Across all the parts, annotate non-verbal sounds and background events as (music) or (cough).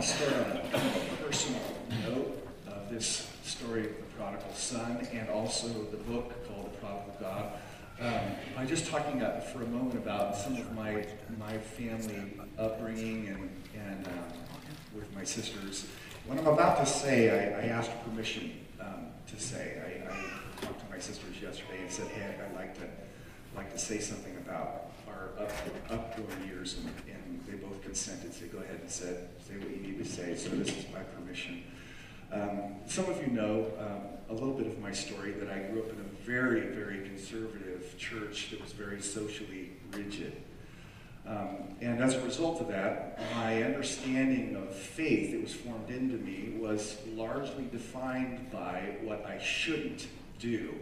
want to start on a personal note of this story of the prodigal son and also the book called The Prodigal God. Um, by just talking uh, for a moment about some of my my family upbringing and and um, with my sisters. What I'm about to say, I, I asked permission um, to say. I, I, talked to my sisters yesterday and said, "Hey, I'd like to like to say something about our up, upgoing years," and, and they both consented. So go ahead and said, say what you need to say. So this is my permission. Um, some of you know um, a little bit of my story that I grew up in a very, very conservative church that was very socially rigid. Um, and as a result of that, my understanding of faith that was formed into me was largely defined by what I shouldn't do.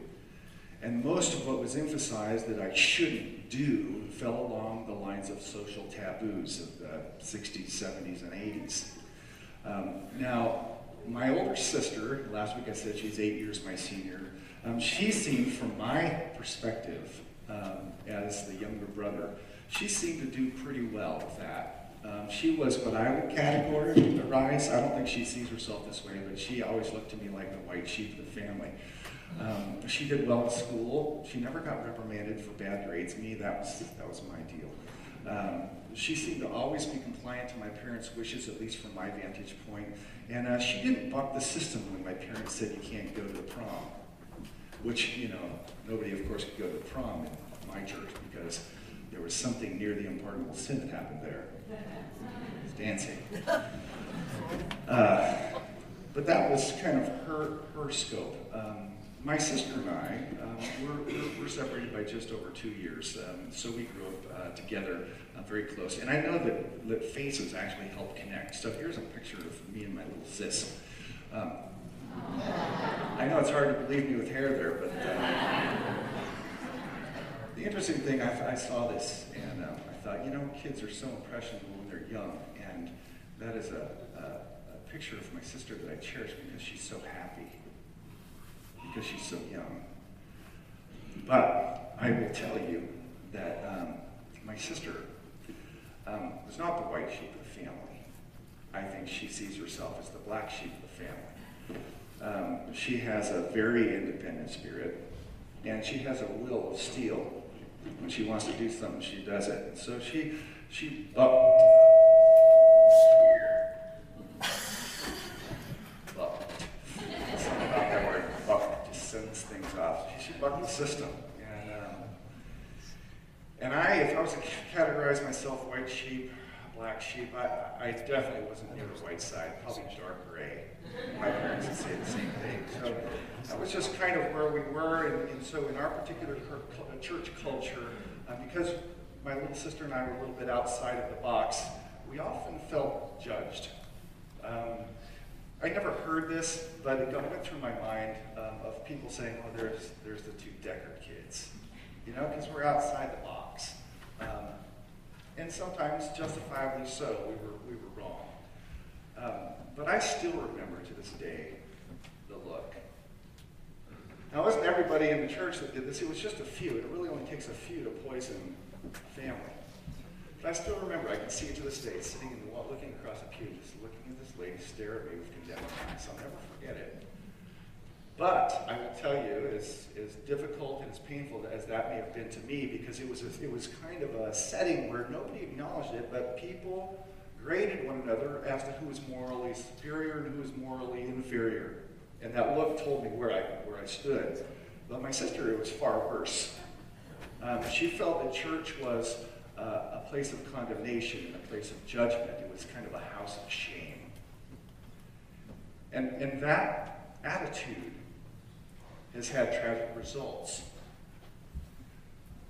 And most of what was emphasized that I shouldn't do fell along the lines of social taboos of the 60s, 70s, and 80s. Um, now, my older sister, last week I said she's eight years my senior, um, she seemed, from my perspective um, as the younger brother, she seemed to do pretty well with that. Um, she was what I would categorize, I don't think she sees herself this way, but she always looked to me like the white sheep of the family. Um, she did well in school. She never got reprimanded for bad grades. Me, that was, that was my deal. Um, she seemed to always be compliant to my parents' wishes, at least from my vantage point. And uh, she didn't buck the system when my parents said you can't go to the prom, which, you know, nobody, of course, could go to the prom in my church because there was something near the unpardonable sin that happened there. (laughs) Dancing. Uh, but that was kind of her, her scope. Um, my sister and I, um, we're, we're, we're, separated by just over two years, um, so we grew up uh, together uh, very close. And I know that, that faces actually help connect. So here's a picture of me and my little sis. Um, I know it's hard to believe me with hair there, but uh, the interesting thing, I, I saw this and uh, I thought, you know, kids are so impressionable when they're young, and that is a, a, a picture of my sister that I cherish because she's so happy because she's so young. But I will tell you that um, my sister um, was not the white sheep of the family. I think she sees herself as the black sheep of the family. Um, she has a very independent spirit, and she has a will of steel. When she wants to do something, she does it. And so she, she, oh, bucket system. And, um, and I, if I was to categorize myself white sheep, black sheep, I, I definitely wasn't near the white side, probably dark gray. My parents would say the same thing. So that was just kind of where we were. And, and so in our particular church culture, uh, because my little sister and I were a little bit outside of the box, we often felt judged. Um, I never heard this, but it went through my mind um, of people saying, "Oh, there's there's the two Deckard kids," you know, because we're outside the box, um, and sometimes justifiably so. We were we were wrong, um, but I still remember to this day the look. Now, it wasn't everybody in the church that did this; it was just a few. It really only takes a few to poison a family. But I still remember; I can see it to this day, sitting in the and looking across the pew, just looking at this lady stare at me with contempt. I'll never forget it. But I will tell you, as, as difficult and as painful as that may have been to me, because it was, a, it was kind of a setting where nobody acknowledged it, but people graded one another as to who was morally superior and who was morally inferior. And that look told me where I, where I stood. But my sister, it was far worse. Um, she felt that church was uh, a place of condemnation and a place of judgment. It was kind of a house of shame. And, and that attitude has had tragic results.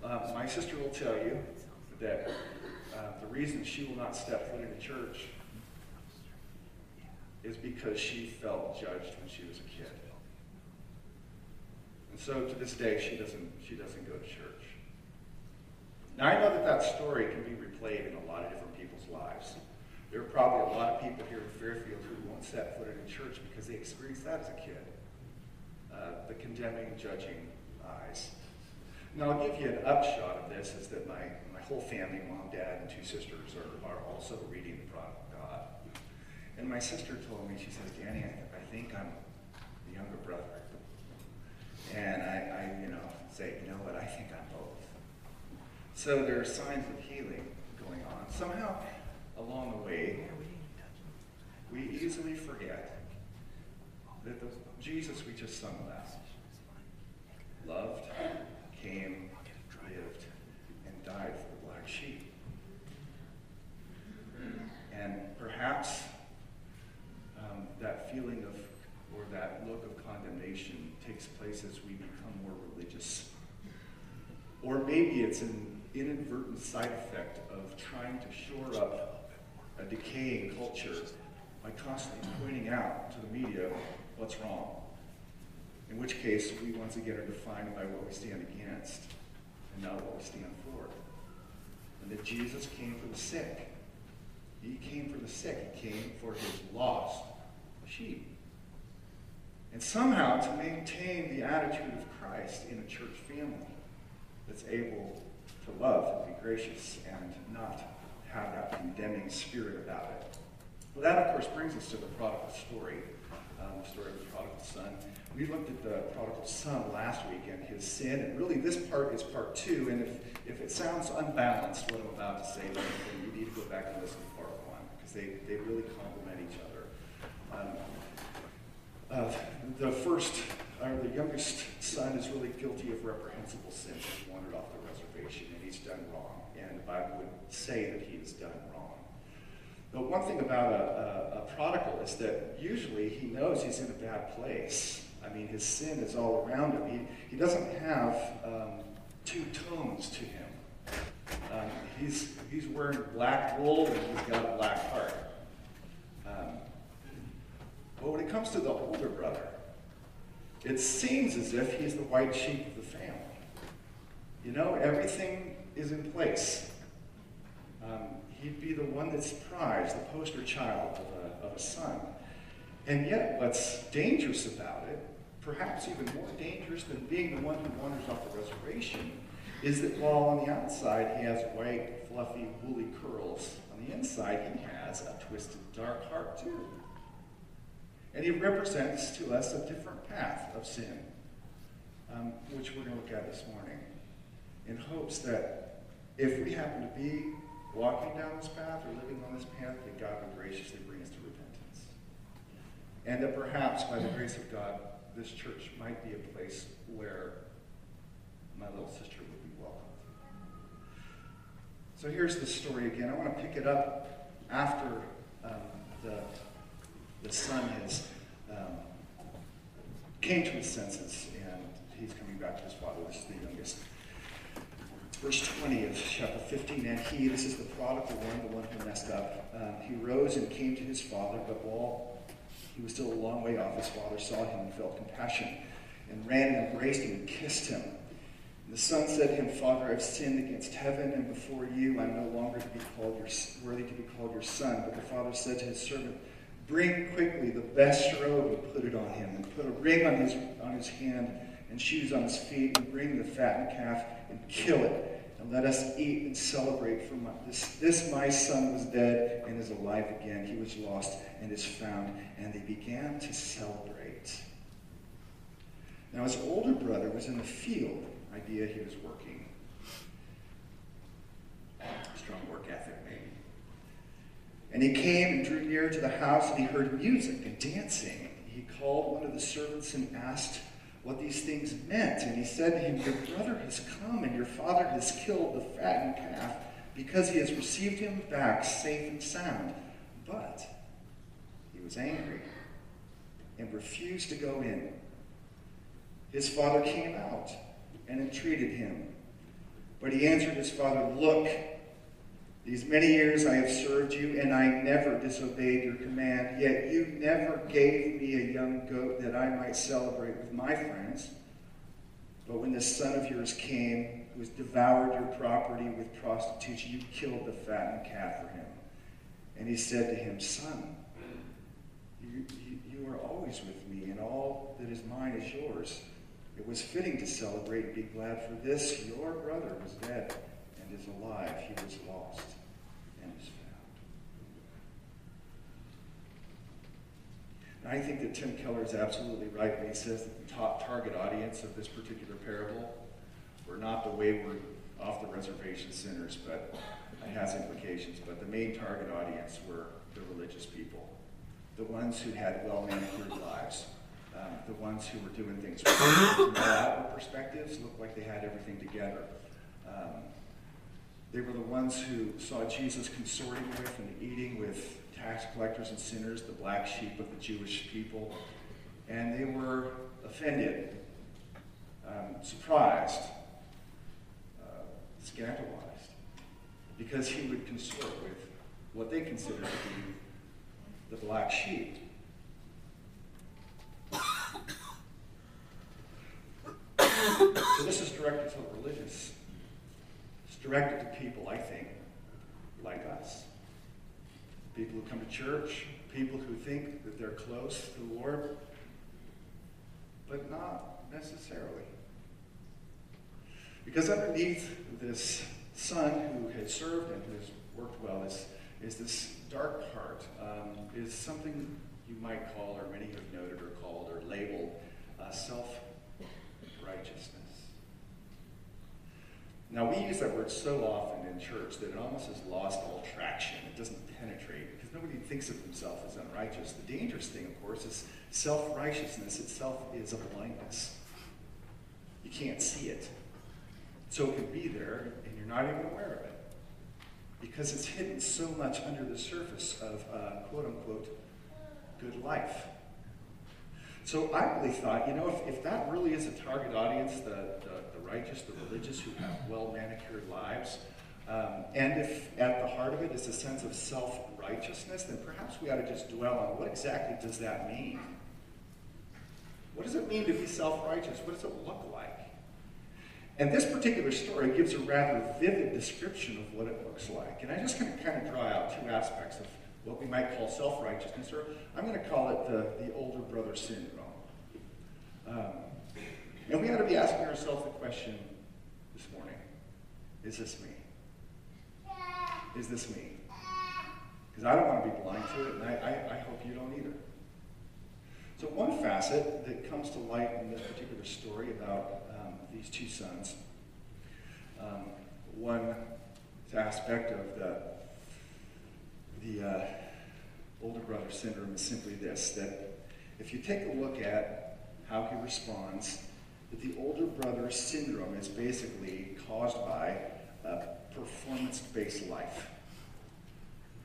Uh, my sister will tell you that uh, the reason she will not step foot in the church is because she felt judged when she was a kid. And so to this day, she doesn't, she doesn't go to church. Now, I know that that story can be replayed in a lot of different people's lives. There are probably a lot of people here in Fairfield who won't set foot in a church because they experienced that as a kid. Uh, the condemning, judging eyes. Now, I'll give you an upshot of this is that my whole family, mom, dad, and two sisters, are, are also reading the Prodigal God. Uh, and my sister told me, she says, Danny, I, I think I'm the younger brother. And I, I, you know, say, you know what, I think I'm both. So there are signs of healing going on. Somehow, along the way, we easily forget that the Jesus we just sung about loved, came, lived, and died for the black sheep. And perhaps um, that feeling of, or that look of condemnation takes place as we become more religious. Or maybe it's an inadvertent side effect of trying to shore up a decaying culture by constantly pointing out to the media what's wrong. In which case, we once again are defined by what we stand against and not what we stand for. That Jesus came for the sick. He came for the sick. He came for his lost sheep. And somehow to maintain the attitude of Christ in a church family that's able to love and be gracious and not have that condemning spirit about it. Well, that, of course, brings us to the prodigal story, um, the story of the prodigal son. We looked at the prodigal son last week and his sin, and really this part is part two. And if, if it sounds unbalanced, what I'm about to say, then you need to go back and listen to part one, because they, they really complement each other. Um, uh, the first, or the youngest son is really guilty of reprehensible sin. He's wandered off the reservation and he's done wrong. And the Bible would say that he has done wrong. But one thing about a, a, a prodigal is that usually he knows he's in a bad place. I mean, his sin is all around him. He, he doesn't have um, two tones to him. Um, he's, he's wearing black wool and he's got a black heart. Um, but when it comes to the older brother, it seems as if he's the white sheep of the family. You know, everything is in place. Um, he'd be the one that's prized, the poster child of a, of a son. And yet, what's dangerous about it, perhaps even more dangerous than being the one who wanders off the reservation, is that while on the outside he has white, fluffy, woolly curls, on the inside he has a twisted, dark heart too. And he represents to us a different path of sin, um, which we're going to look at this morning, in hopes that if we happen to be walking down this path or living on this path, that God would graciously bring us to repentance. And that perhaps by the grace of God, this church might be a place where my little sister would be welcomed. So here's the story again. I want to pick it up after um, the the son has um, came to his senses and he's coming back to his father. This is the youngest. Verse 20 of chapter 15, and he, this is the prodigal one, the one who messed up, um, he rose and came to his father, but while he was still a long way off, his father saw him and felt compassion, and ran and embraced him and kissed him. And the son said to him, Father, I've sinned against heaven and before you. I'm no longer to be called your, worthy to be called your son. But the father said to his servant, Bring quickly the best robe and put it on him, and put a ring on his, on his hand and shoes on his feet, and bring the fattened calf and kill it. And let us eat and celebrate. For my, this, this my son was dead and is alive again. He was lost and is found. And they began to celebrate. Now his older brother was in the field. Idea he was working. Strong work ethic, maybe. And he came and drew near to the house, and he heard music and dancing. He called one of the servants and asked what these things meant. And he said to him, Your brother has come, and your father has killed the fattened calf, because he has received him back safe and sound. But he was angry and refused to go in. His father came out and entreated him. But he answered his father, Look, these many years I have served you, and I never disobeyed your command, yet you never gave me a young goat that I might celebrate with my friends. But when this son of yours came, who has devoured your property with prostitutes, you killed the fattened calf for him. And he said to him, Son, you, you, you are always with me, and all that is mine is yours. It was fitting to celebrate and be glad for this. Your brother was dead and is alive. He was lost and is I think that Tim Keller is absolutely right when he says that the top target audience of this particular parable were not the wayward, off the reservation sinners, but it has implications. But the main target audience were the religious people, the ones who had well manicured lives, um, the ones who were doing things from their outward perspectives looked like they had everything together. Um, they were the ones who saw Jesus consorting with and eating with tax collectors and sinners, the black sheep of the Jewish people. And they were offended, um, surprised, uh, scandalized, because he would consort with what they considered to be the black sheep. so this is directed to the religious. It's directed to people, I think, like us. People who come to church, people who think that they're close to the Lord, but not necessarily. Because underneath this son who has served and who has worked well is, is this dark part, um, is something you might call, or many have noted or called or labeled, uh, self righteousness. Now, we use that word so often in church that it almost has lost all traction. It doesn't penetrate because nobody thinks of themselves as unrighteous. The dangerous thing, of course, is self righteousness itself is a blindness. You can't see it. So it can be there, and you're not even aware of it because it's hidden so much under the surface of uh, quote unquote good life. So I really thought, you know, if, if that really is a target audience, the, the righteous, the religious who have well manicured lives, um, and if at the heart of it is a sense of self righteousness, then perhaps we ought to just dwell on what exactly does that mean? What does it mean to be self righteous? What does it look like? And this particular story gives a rather vivid description of what it looks like. And I just kind of, kind of draw out two aspects of what we might call self righteousness, or I'm going to call it the, the older brother syndrome. Um, and we ought to be asking ourselves the question this morning is this me? Is this me? Because I don't want to be blind to it, and I, I, I hope you don't either. So, one facet that comes to light in this particular story about um, these two sons, um, one aspect of the the uh, older brother syndrome is simply this that if you take a look at how he responds, that the older brother syndrome is basically caused by a performance based life.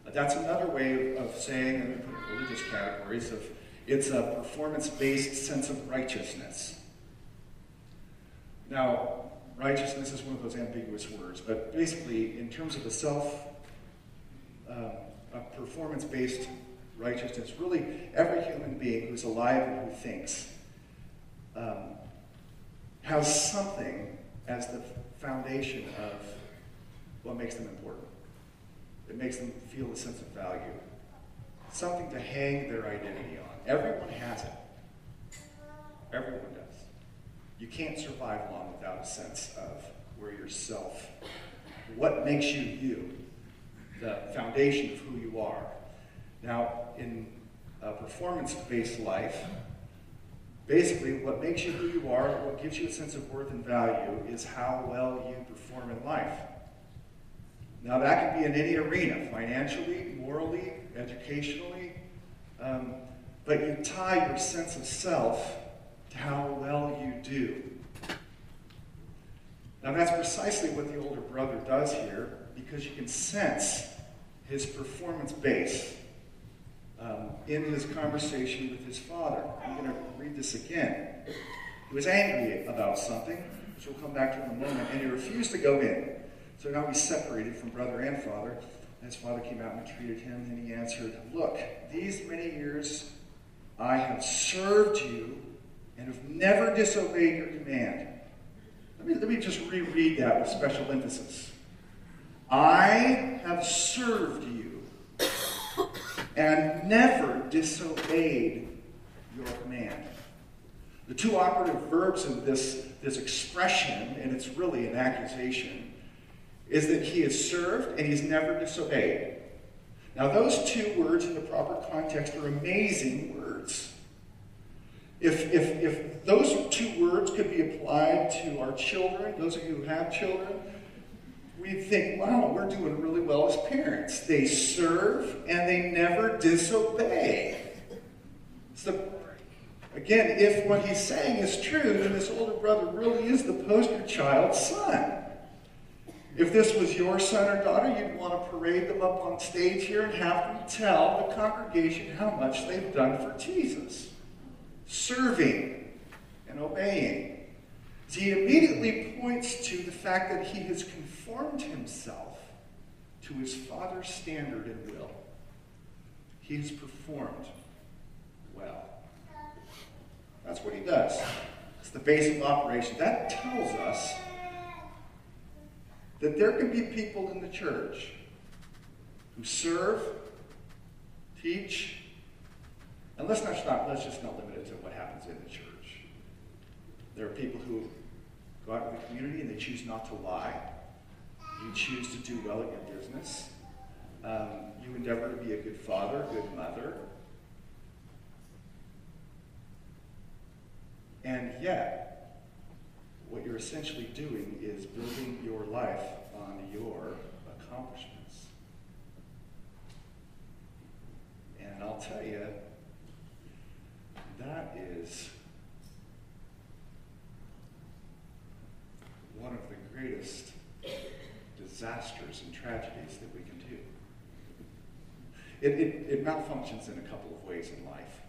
Uh, that's another way of saying, in religious categories, of it's a performance based sense of righteousness. Now, righteousness is one of those ambiguous words, but basically, in terms of a self um, a performance based righteousness. Really, every human being who's alive and who thinks um, has something as the foundation of what makes them important. It makes them feel a sense of value, something to hang their identity on. Everyone has it. Everyone does. You can't survive long without a sense of where yourself, what makes you you, the foundation of who you are. Now, in a performance based life, basically what makes you who you are, what gives you a sense of worth and value, is how well you perform in life. Now, that can be in any arena financially, morally, educationally, um, but you tie your sense of self to how well you do. Now, that's precisely what the older brother does here because you can sense his performance base um, in his conversation with his father. I'm going to read this again. He was angry about something, which we'll come back to in a moment, and he refused to go in. So now he's separated from brother and father. And his father came out and treated him, and he answered, Look, these many years I have served you and have never disobeyed your command. Let me, let me just reread that with special emphasis. I have served you and never disobeyed your command. The two operative verbs of this, this expression, and it's really an accusation, is that he has served and he's never disobeyed. Now, those two words in the proper context are amazing words. If, if, if those two words could be applied to our children, those of you who have children, we'd think, wow, we're doing really well as parents. They serve and they never disobey. So, again, if what he's saying is true, then this older brother really is the poster child son. If this was your son or daughter, you'd want to parade them up on stage here and have them tell the congregation how much they've done for Jesus. Serving and obeying. He immediately points to the fact that he has conformed himself to his Father's standard and will. He has performed well. That's what he does. It's the basic operation. That tells us that there can be people in the church who serve, teach, and let's not, let's just not limit it to what happens in the church. There are people who go out in the community and they choose not to lie. You choose to do well at your business. Um, you endeavor to be a good father, good mother. And yet, what you're essentially doing is building your life on your accomplishments. And I'll tell you, that is one of the greatest disasters and tragedies that we can do. It, it, it malfunctions in a couple of ways in life,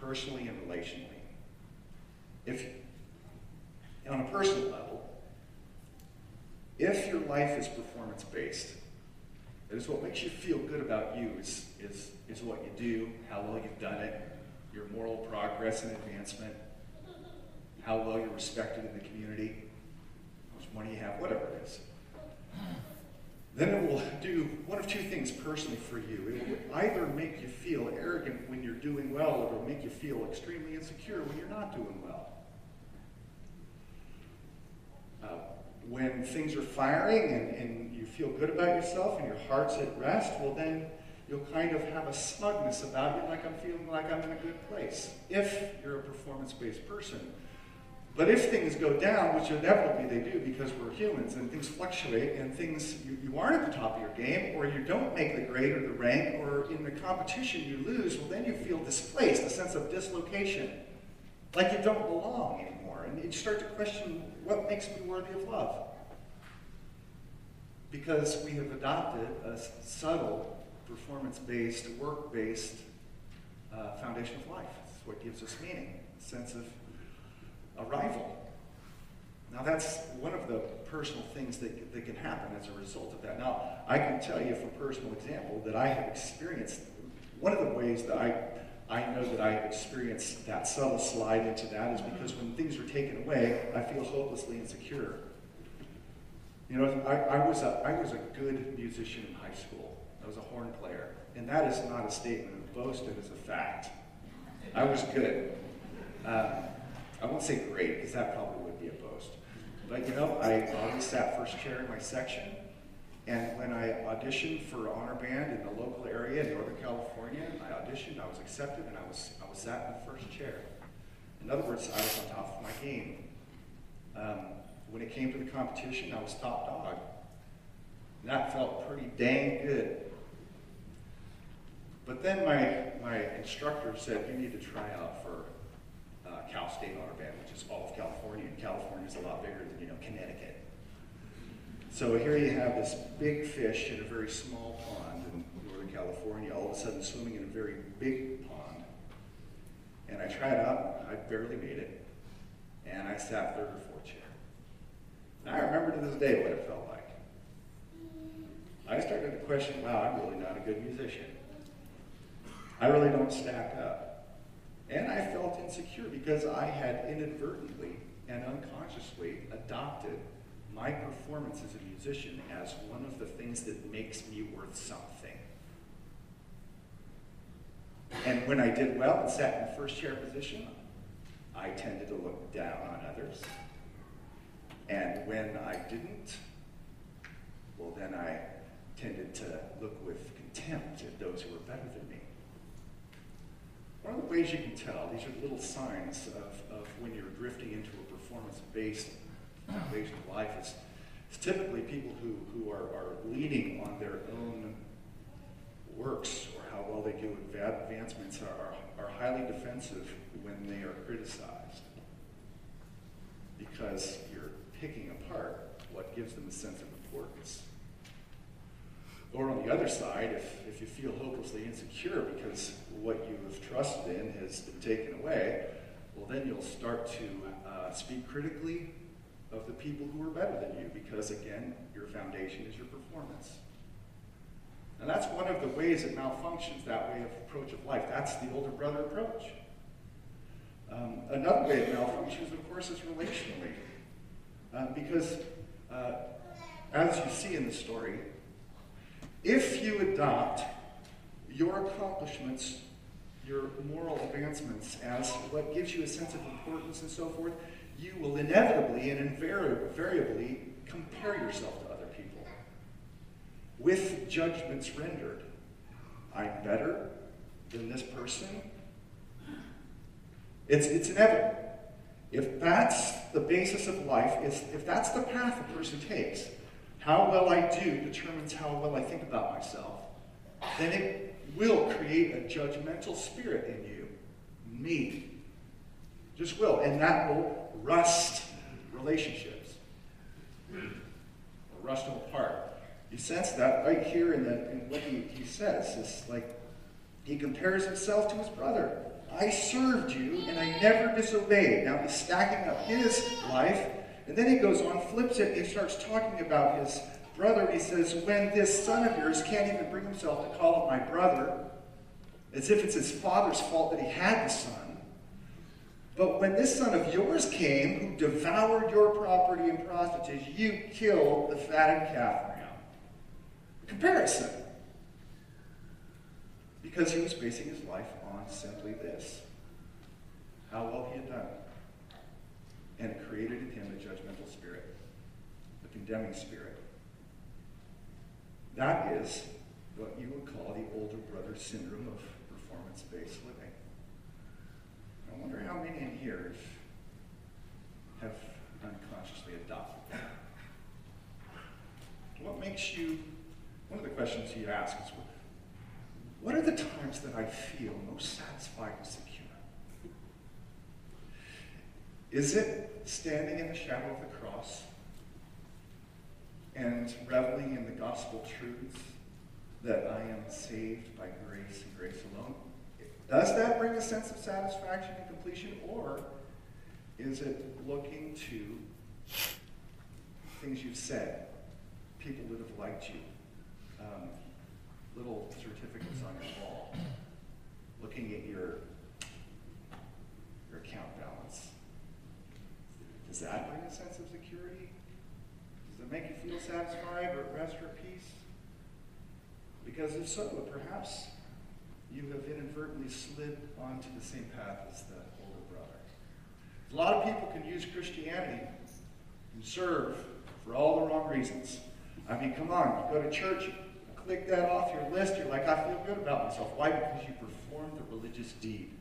personally and relationally. If, on a personal level, if your life is performance based, it is what makes you feel good about you is, is, is what you do, how well you've done it, your moral progress and advancement, how well you're respected in the community, how much money you have, whatever it is. Then it will do one of two things personally for you. It will either make you feel arrogant when you're doing well, or it will make you feel extremely insecure when you're not doing well. Uh, when things are firing and, and you feel good about yourself and your heart's at rest, well, then you'll kind of have a smugness about you, like I'm feeling like I'm in a good place, if you're a performance based person. But if things go down, which inevitably they do because we're humans and things fluctuate and things, you, you aren't at the top of your game or you don't make the grade or the rank or in the competition you lose, well, then you feel displaced, a sense of dislocation, like you don't belong anymore. And you start to question what makes me worthy of love. Because we have adopted a subtle, performance based, work based uh, foundation of life. It's what gives us meaning, a sense of arrival. Now, that's one of the personal things that, that can happen as a result of that. Now, I can tell you from personal example that I have experienced, one of the ways that I, I know that I experienced that subtle slide into that is because when things are taken away, I feel hopelessly insecure. You know, I, I, was a, I was a good musician in high school. I was a horn player. And that is not a statement of boast, it is a fact. I was good. Um, I won't say great, because that probably would be a boast. But you know, I always sat first chair in my section. And when I auditioned for honor band in the local area in Northern California, I auditioned, I was accepted, and I was, I was sat in the first chair. In other words, I was on top of my game. Um, when it came to the competition, I was top dog. And that felt pretty dang good. But then my, my instructor said, you need to try out for uh, Cal State Honor Band, which is all of California, and California is a lot bigger than, you know, Connecticut. So here you have this big fish in a very small pond in Northern California, all of a sudden swimming in a very big pond. And I tried out, I barely made it, and I sat third or fourth chair. And I remember to this day what it felt like. I started to question, wow, I'm really not a good musician. I really don't stack up. And I felt insecure because I had inadvertently and unconsciously adopted my performance as a musician as one of the things that makes me worth something. And when I did well and sat in the first chair position, I tended to look down on others. And when I didn't, well, then I tended to look with contempt at those who were better than me. One of the ways you can tell, these are little signs of, of when you're drifting into a performance-based foundation of life, is, is typically people who, who are, are leaning on their own works or how well they do advancements are, are highly defensive when they are criticized because you're picking apart what gives them a sense of importance. Or on the other side, if, if you feel hopelessly insecure because what you have trusted in has been taken away, well, then you'll start to uh, speak critically of the people who are better than you because, again, your foundation is your performance. And that's one of the ways it malfunctions, that way of approach of life. That's the older brother approach. Um, another way it malfunctions, of course, is relationally. Uh, because, uh, as you see in the story, if you adopt your accomplishments, your moral advancements as what gives you a sense of importance and so forth, you will inevitably and invariably compare yourself to other people with judgments rendered. I'm better than this person. It's, it's inevitable. If that's the basis of life, if that's the path a person takes, how well I do determines how well I think about myself, then it will create a judgmental spirit in you. Me. Just will. And that will rust relationships. Or rust them apart. You sense that right here in, the, in what he, he says. It's like he compares himself to his brother. I served you and I never disobeyed. Now he's stacking up his life and then he goes on, flips it, and starts talking about his brother. He says, When this son of yours can't even bring himself to call him my brother, as if it's his father's fault that he had the son. But when this son of yours came, who devoured your property and prostitutes, you killed the fattened calf for him. Comparison. Because he was basing his life on simply this how well he had done and created in him a judgmental spirit, a condemning spirit. That is what you would call the older brother syndrome of performance based living. I wonder how many in here have unconsciously adopted that. What makes you, one of the questions you ask is, what are the times that I feel most satisfied and secure? Is it standing in the shadow of the cross and reveling in the gospel truths that I am saved by grace and grace alone? Does that bring a sense of satisfaction and completion, or is it looking to things you've said, people that have liked you, um, little certificates on your wall, looking at your your account balance? Does that bring a sense of security? Does it make you feel satisfied or rest or peace? Because if so, perhaps you have inadvertently slid onto the same path as the older brother. A lot of people can use Christianity and serve for all the wrong reasons. I mean, come on, you go to church, you click that off your list, you're like, I feel good about myself. Why? Because you performed a religious deed.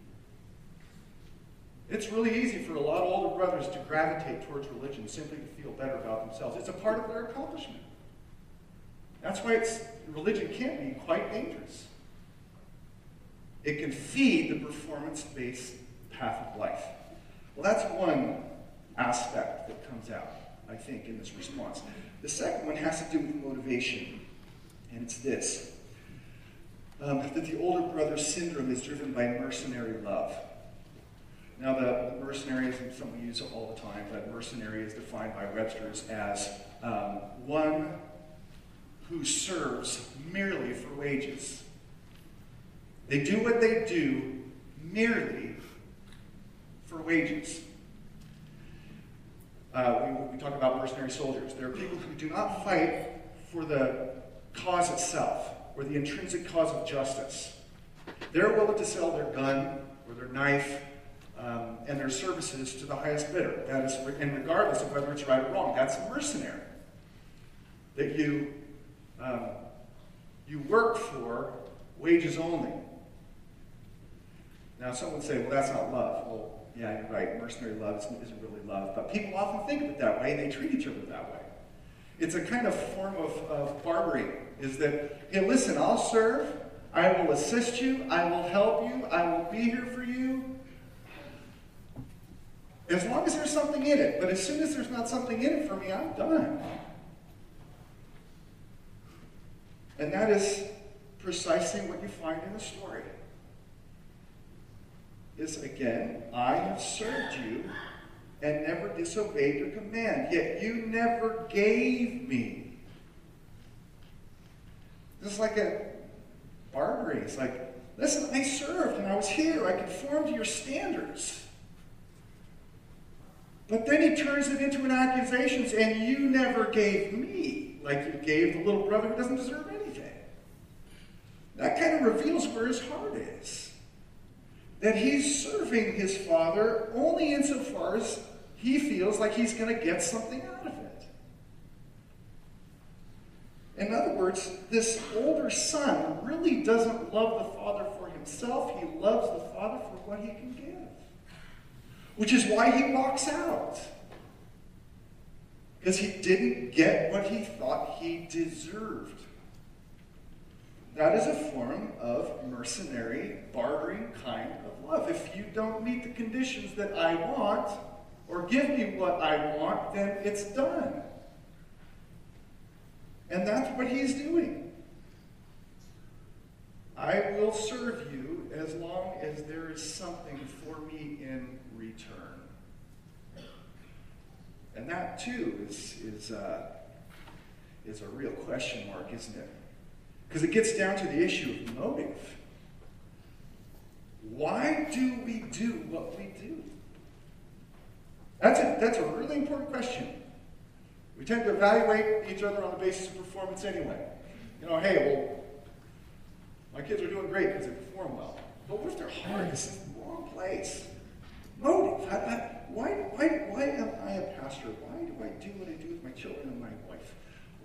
It's really easy for a lot of older brothers to gravitate towards religion simply to feel better about themselves. It's a part of their accomplishment. That's why religion can be quite dangerous. It can feed the performance based path of life. Well, that's one aspect that comes out, I think, in this response. The second one has to do with motivation, and it's this um, that the older brother syndrome is driven by mercenary love. Now, the, mercenary isn't something we use all the time, but mercenary is defined by Webster's as um, one who serves merely for wages. They do what they do merely for wages. Uh, we, we talk about mercenary soldiers. There are people who do not fight for the cause itself or the intrinsic cause of justice. They're willing to sell their gun or their knife um, and their services to the highest bidder. That is, and regardless of whether it's right or wrong, that's a mercenary. That you um, you work for wages only. Now, some would say, well, that's not love. Well, yeah, you're right. Mercenary love isn't, isn't really love. But people often think of it that way, and they treat each other that way. It's a kind of form of, of is that, hey, listen, I'll serve, I will assist you, I will help you, I will be here for you. As long as there's something in it. But as soon as there's not something in it for me, I'm done. And that is precisely what you find in the story. Is again, I have served you and never disobeyed your command, yet you never gave me. This is like a Barbary. It's like, listen, I served and I was here. I conformed to your standards. But then he turns it into an accusation, and you never gave me like you gave the little brother who doesn't deserve anything. That kind of reveals where his heart is. That he's serving his father only insofar as he feels like he's going to get something out of it. In other words, this older son really doesn't love the father for himself, he loves the father for what he can give which is why he walks out. Because he didn't get what he thought he deserved. That is a form of mercenary, bartering kind of love. If you don't meet the conditions that I want, or give me what I want, then it's done. And that's what he's doing. I will serve you as long as there is something for me in return. And that too is, is, uh, is a real question mark, isn't it? Because it gets down to the issue of motive. Why do we do what we do? That's a, that's a really important question. We tend to evaluate each other on the basis of performance anyway. You know, hey, well, my kids are doing great because they perform well. But what if their heart is in the wrong place? Motive. I, I, why, why, why am I a pastor? Why do I do what I do with my children and my wife?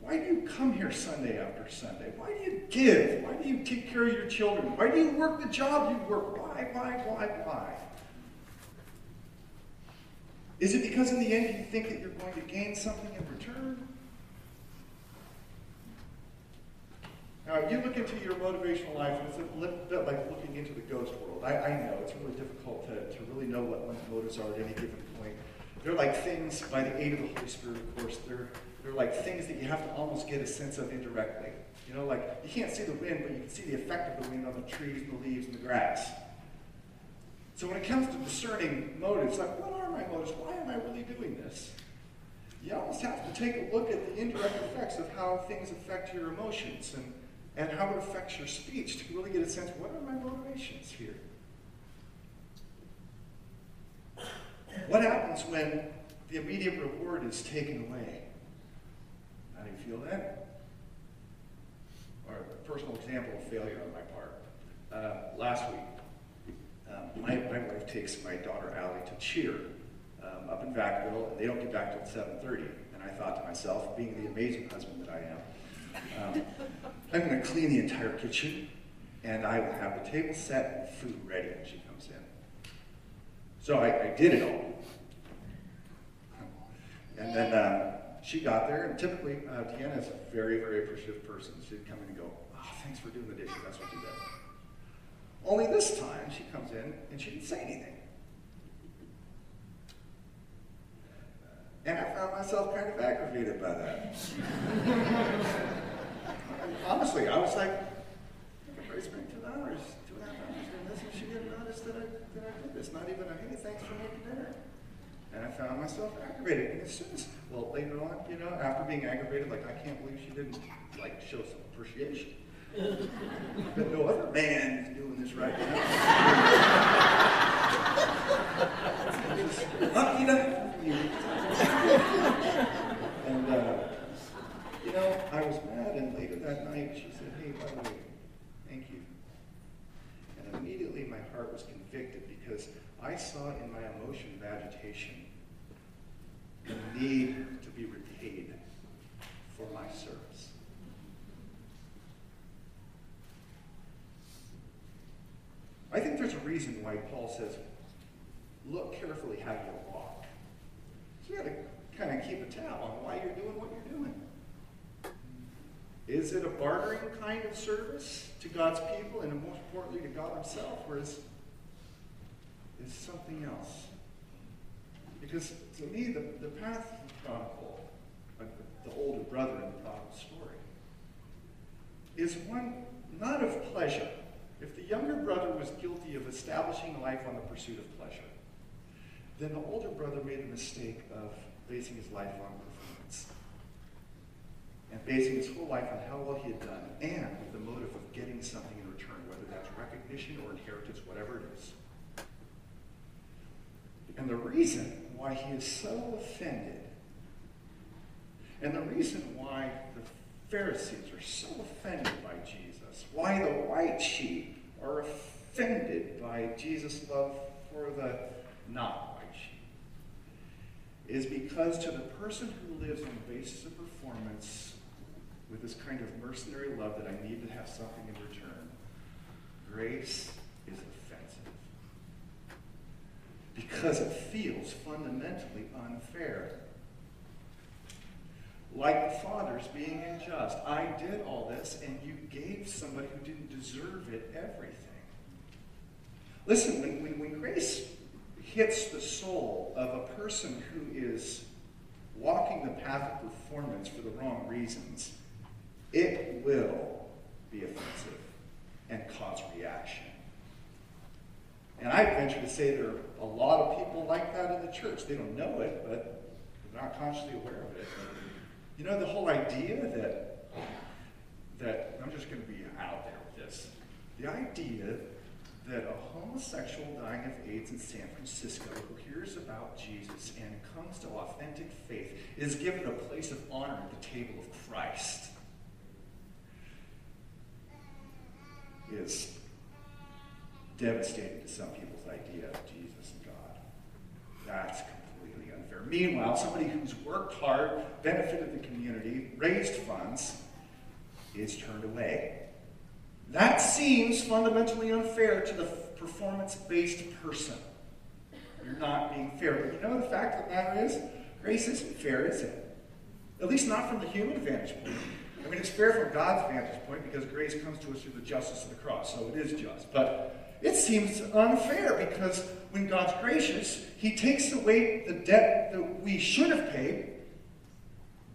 Why do you come here Sunday after Sunday? Why do you give? Why do you take care of your children? Why do you work the job you work? Why, why, why, why? Is it because in the end you think that you're going to gain something in return? Now, you look into your motivational life, and it's a bit like looking into the ghost world. I, I know it's really difficult to, to really know what one's motives are at any given point. They're like things, by the aid of the Holy Spirit, of course, they're, they're like things that you have to almost get a sense of indirectly. You know, like you can't see the wind, but you can see the effect of the wind on the trees and the leaves and the grass. So when it comes to discerning motives, like what are my motives? Why am I really doing this? You almost have to take a look at the indirect effects of how things affect your emotions and and how it affects your speech to really get a sense what are my motivations here? What happens when the immediate reward is taken away? How do you feel that? Or a personal example of failure on my part. Uh, last week, um, my, my wife takes my daughter Allie to cheer um, up in Vacaville, and they don't get back till 7.30. And I thought to myself, being the amazing husband that I am, um, I'm going to clean the entire kitchen, and I will have the table set and food ready when she comes in. So I, I did it all. And then uh, she got there, and typically uh, Deanna is a very, very appreciative person. She'd come in and go, oh, thanks for doing the dishes. That's what she does. Only this time, she comes in and she didn't say anything. And I found myself kind of aggravated by that. (laughs) honestly, I was like, spent two hours, two and a half hours doing this, and she didn't notice that I, that I did this. Not even a, hey, thanks for making dinner. And I found myself aggravated. And as soon as, well, later on, you know, after being aggravated, like, I can't believe she didn't, like, show some appreciation. (laughs) but no other man is doing this right now. (laughs) Lucky enough you. You know, I was mad, and later that night she said, hey, by the way, thank you. And immediately my heart was convicted because I saw in my emotion of agitation the need to be repaid for my service. I think there's a reason why Paul says, look carefully how you walk. So you got to kind of keep a tab on why you're doing what you're doing. Is it a bartering kind of service to God's people and most importantly to God Himself, or is, is something else? Because to me, the, the path of the prodigal, the, the older brother in the prodigal story, is one not of pleasure. If the younger brother was guilty of establishing life on the pursuit of pleasure, then the older brother made a mistake of basing his life on performance. And basing his whole life on how well he had done, and with the motive of getting something in return, whether that's recognition or inheritance, whatever it is. And the reason why he is so offended, and the reason why the Pharisees are so offended by Jesus, why the white sheep are offended by Jesus' love for the not white sheep, is because to the person who lives on the basis of performance with this kind of mercenary love that I need to have something in return, grace is offensive. Because it feels fundamentally unfair like the fathers being unjust. I did all this, and you gave somebody who didn't deserve it everything. Listen, when, when, when grace hits the soul of a person who is walking the path of performance for the wrong reasons, it will be offensive and cause reaction. And I venture to say there are a lot of people like that in the church. They don't know it, but they're not consciously aware of it. You know, the whole idea that, that I'm just going to be out there with this. The idea that a homosexual dying of AIDS in San Francisco who hears about Jesus and comes to authentic faith is given a place of honor at the table of Christ is devastating to some people's idea of Jesus and God. That's completely unfair. Meanwhile, somebody who's worked hard, benefited the community, raised funds, is turned away. That seems fundamentally unfair to the performance based person. You're not being fair. But you know the fact of the matter is, grace isn't fair, is it? At least not from the human vantage point. I mean, it's fair from God's vantage point because grace comes to us through the justice of the cross, so it is just. But it seems unfair because when God's gracious, He takes away the debt that we should have paid,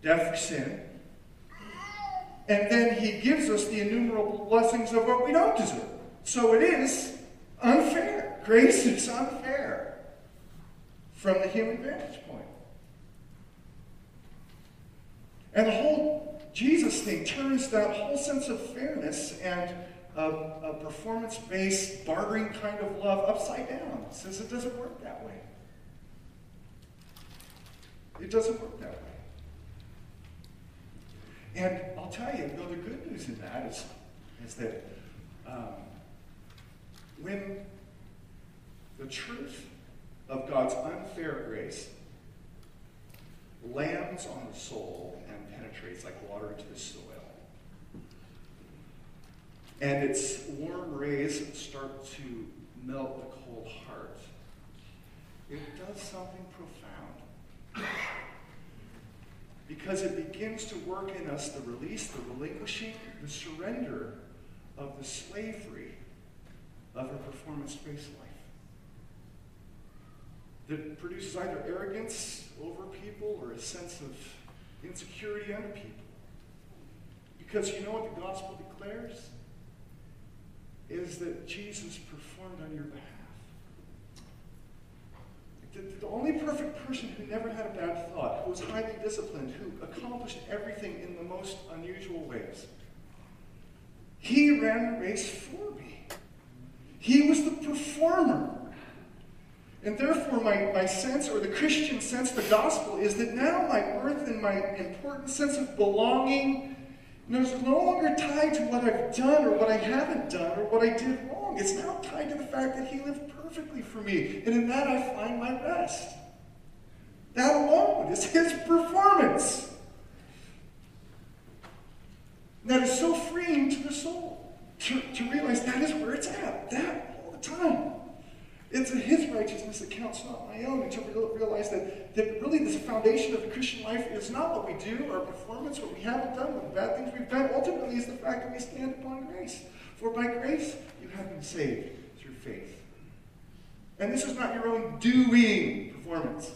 debt for sin, and then He gives us the innumerable blessings of what we don't deserve. So it is unfair. Grace is unfair from the human vantage point. And the whole Jesus thing turns that whole sense of fairness and a, a performance based, bartering kind of love upside down. Says it doesn't work that way. It doesn't work that way. And I'll tell you, though, the good news in that is, is that um, when the truth of God's unfair grace lands on the soul penetrates like water into the soil, and its warm rays start to melt the cold heart, it does something profound. Because it begins to work in us the release, the relinquishing, the surrender of the slavery of a performance based life. That produces either arrogance over people or a sense of insecurity under people. Because you know what the gospel declares? is that Jesus performed on your behalf. The, the, only perfect person who never had a bad thought, who was highly disciplined, who accomplished everything in the most unusual ways. He ran the race for me. He was the performer. And therefore, my, my sense, or the Christian sense, the gospel, is that now my worth and my important sense of belonging it's no longer tied to what I've done or what I haven't done or what I did wrong. It's now tied to the fact that He lived perfectly for me. And in that I find my rest. That alone is His performance. That is so freeing to the soul to, to realize that is where it's at. That all the time. It's His righteousness that counts, not my own. And to realize that, that really the foundation of the Christian life is not what we do, our performance, what we haven't done, the bad things we've done. Ultimately, is the fact that we stand upon grace. For by grace you have been saved through faith. And this is not your own doing performance.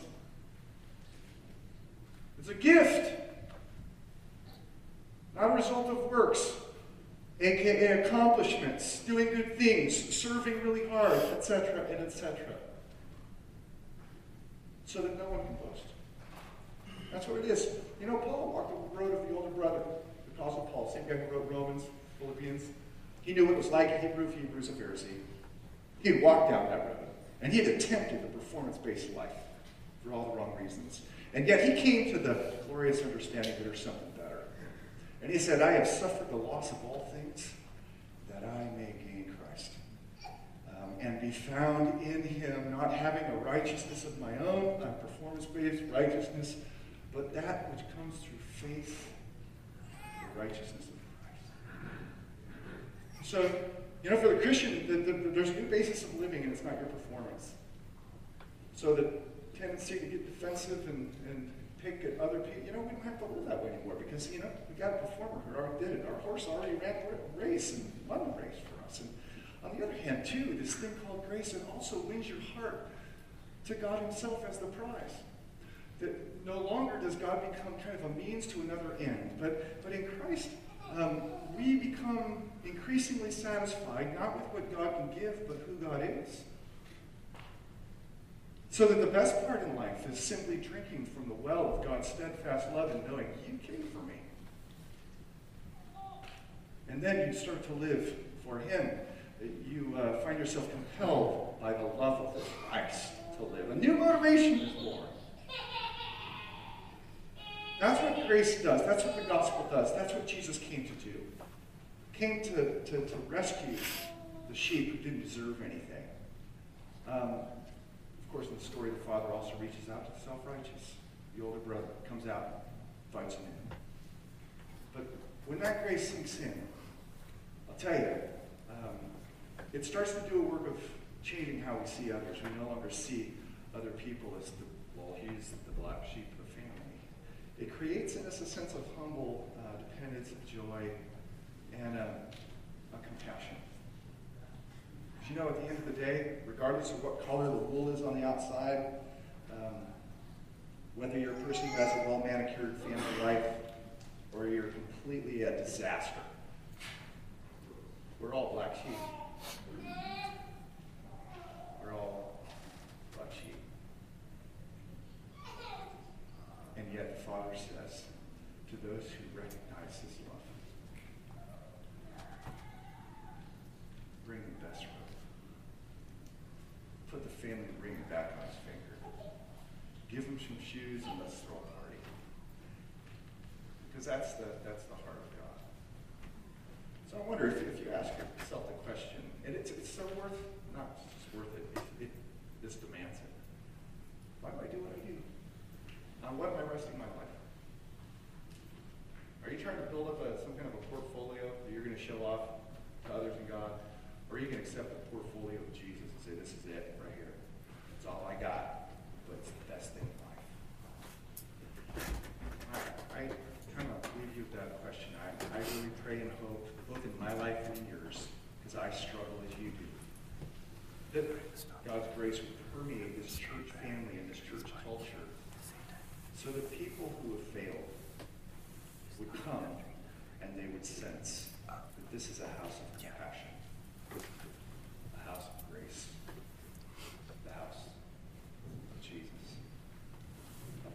It's a gift, not a result of works aka accomplishments, doing good things, serving really hard, etc., and etc. So that no one can boast. That's what it is. You know, Paul walked the road of the older brother, the Apostle Paul, same guy who wrote Romans, Philippians. He knew what it was like a Hebrew, Hebrews, a Pharisee. He walked down that road, and he had attempted a performance-based life for all the wrong reasons. And yet he came to the glorious understanding that there's something better. and he said, I have suffered the loss of all that I may gain Christ um, and be found in him, not having a righteousness of my own, a performance based righteousness, but that which comes through faith, the righteousness of Christ. So, you know, for the Christian, the, the, there's a new basis of living, and it's not your performance. So the tendency to get defensive and, and pick at other people. You know, we don't have to live that way anymore because, you know, we got a performer who already did it. Our horse already ran the race and won the race for us. And on the other hand, too, this thing called grace, it also wins your heart to God Himself as the prize. That no longer does God become kind of a means to another end, but, but in Christ, um, we become increasingly satisfied, not with what God can give, but who God is. So that the best part in life is simply drinking from the well of God's steadfast love and knowing you came for me. And then you start to live for Him. You uh, find yourself compelled by the love of Christ to live. A new motivation is born. That's what grace does. That's what the gospel does. That's what Jesus came to do. Came to, to, to rescue the sheep who didn't deserve anything. Um, of course, in the story, the father also reaches out to the self righteous. The older brother comes out, fights him in. But when that grace sinks in, I'll tell you, um, it starts to do a work of changing how we see others. We no longer see other people as the, well, he's the black sheep of the family. It creates in us a sense of humble uh, dependence, of joy, and uh, a compassion you know, at the end of the day, regardless of what color the wool is on the outside, um, whether you're a person who has a well manicured family life or you're completely a disaster, we're all black sheep. We're all black sheep. And yet the Father says to those who recognize his love, bring the best put the family ring back on his finger. Give him some shoes and let's throw a party. Because that's the, that's the heart of God. So I wonder if, if you ask yourself the question, and it's, it's so worth, not just worth it, it, it this demands it. Why do I do what I do? On what am I resting my life? Are you trying to build up a, some kind of a portfolio that you're going to show off to others in God? Or are you going to accept the portfolio of Jesus and say, this is it? It's all I got, but it's the best thing in life. I, I kind of leave you with that question. I, I really pray and hope, both in my life and in yours, because I struggle as you do, that God's grace would permeate this church family and this church culture so the people who have failed would come and they would sense that this is a house of compassion, a house of grace.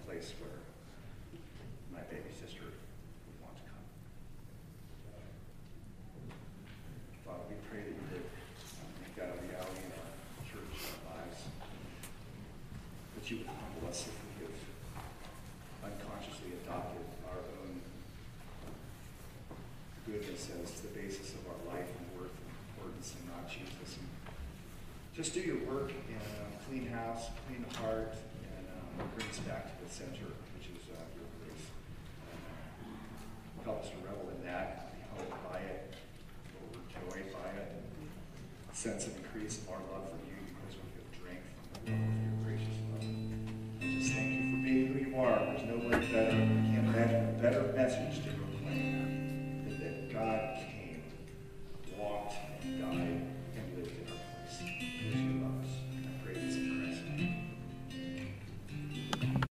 place where my baby sister would want to come. Father, we pray that you would make that a reality in our church, our lives. That you would humble us if we have unconsciously adopted our own goodness as the basis of our life and worth and importance and not Jesus. And just do your work in a clean house, clean heart, and bring us back to the center, which is uh, your grace. Uh, help us to revel in that, be helped by it, overjoyed by it, sense of increase of our love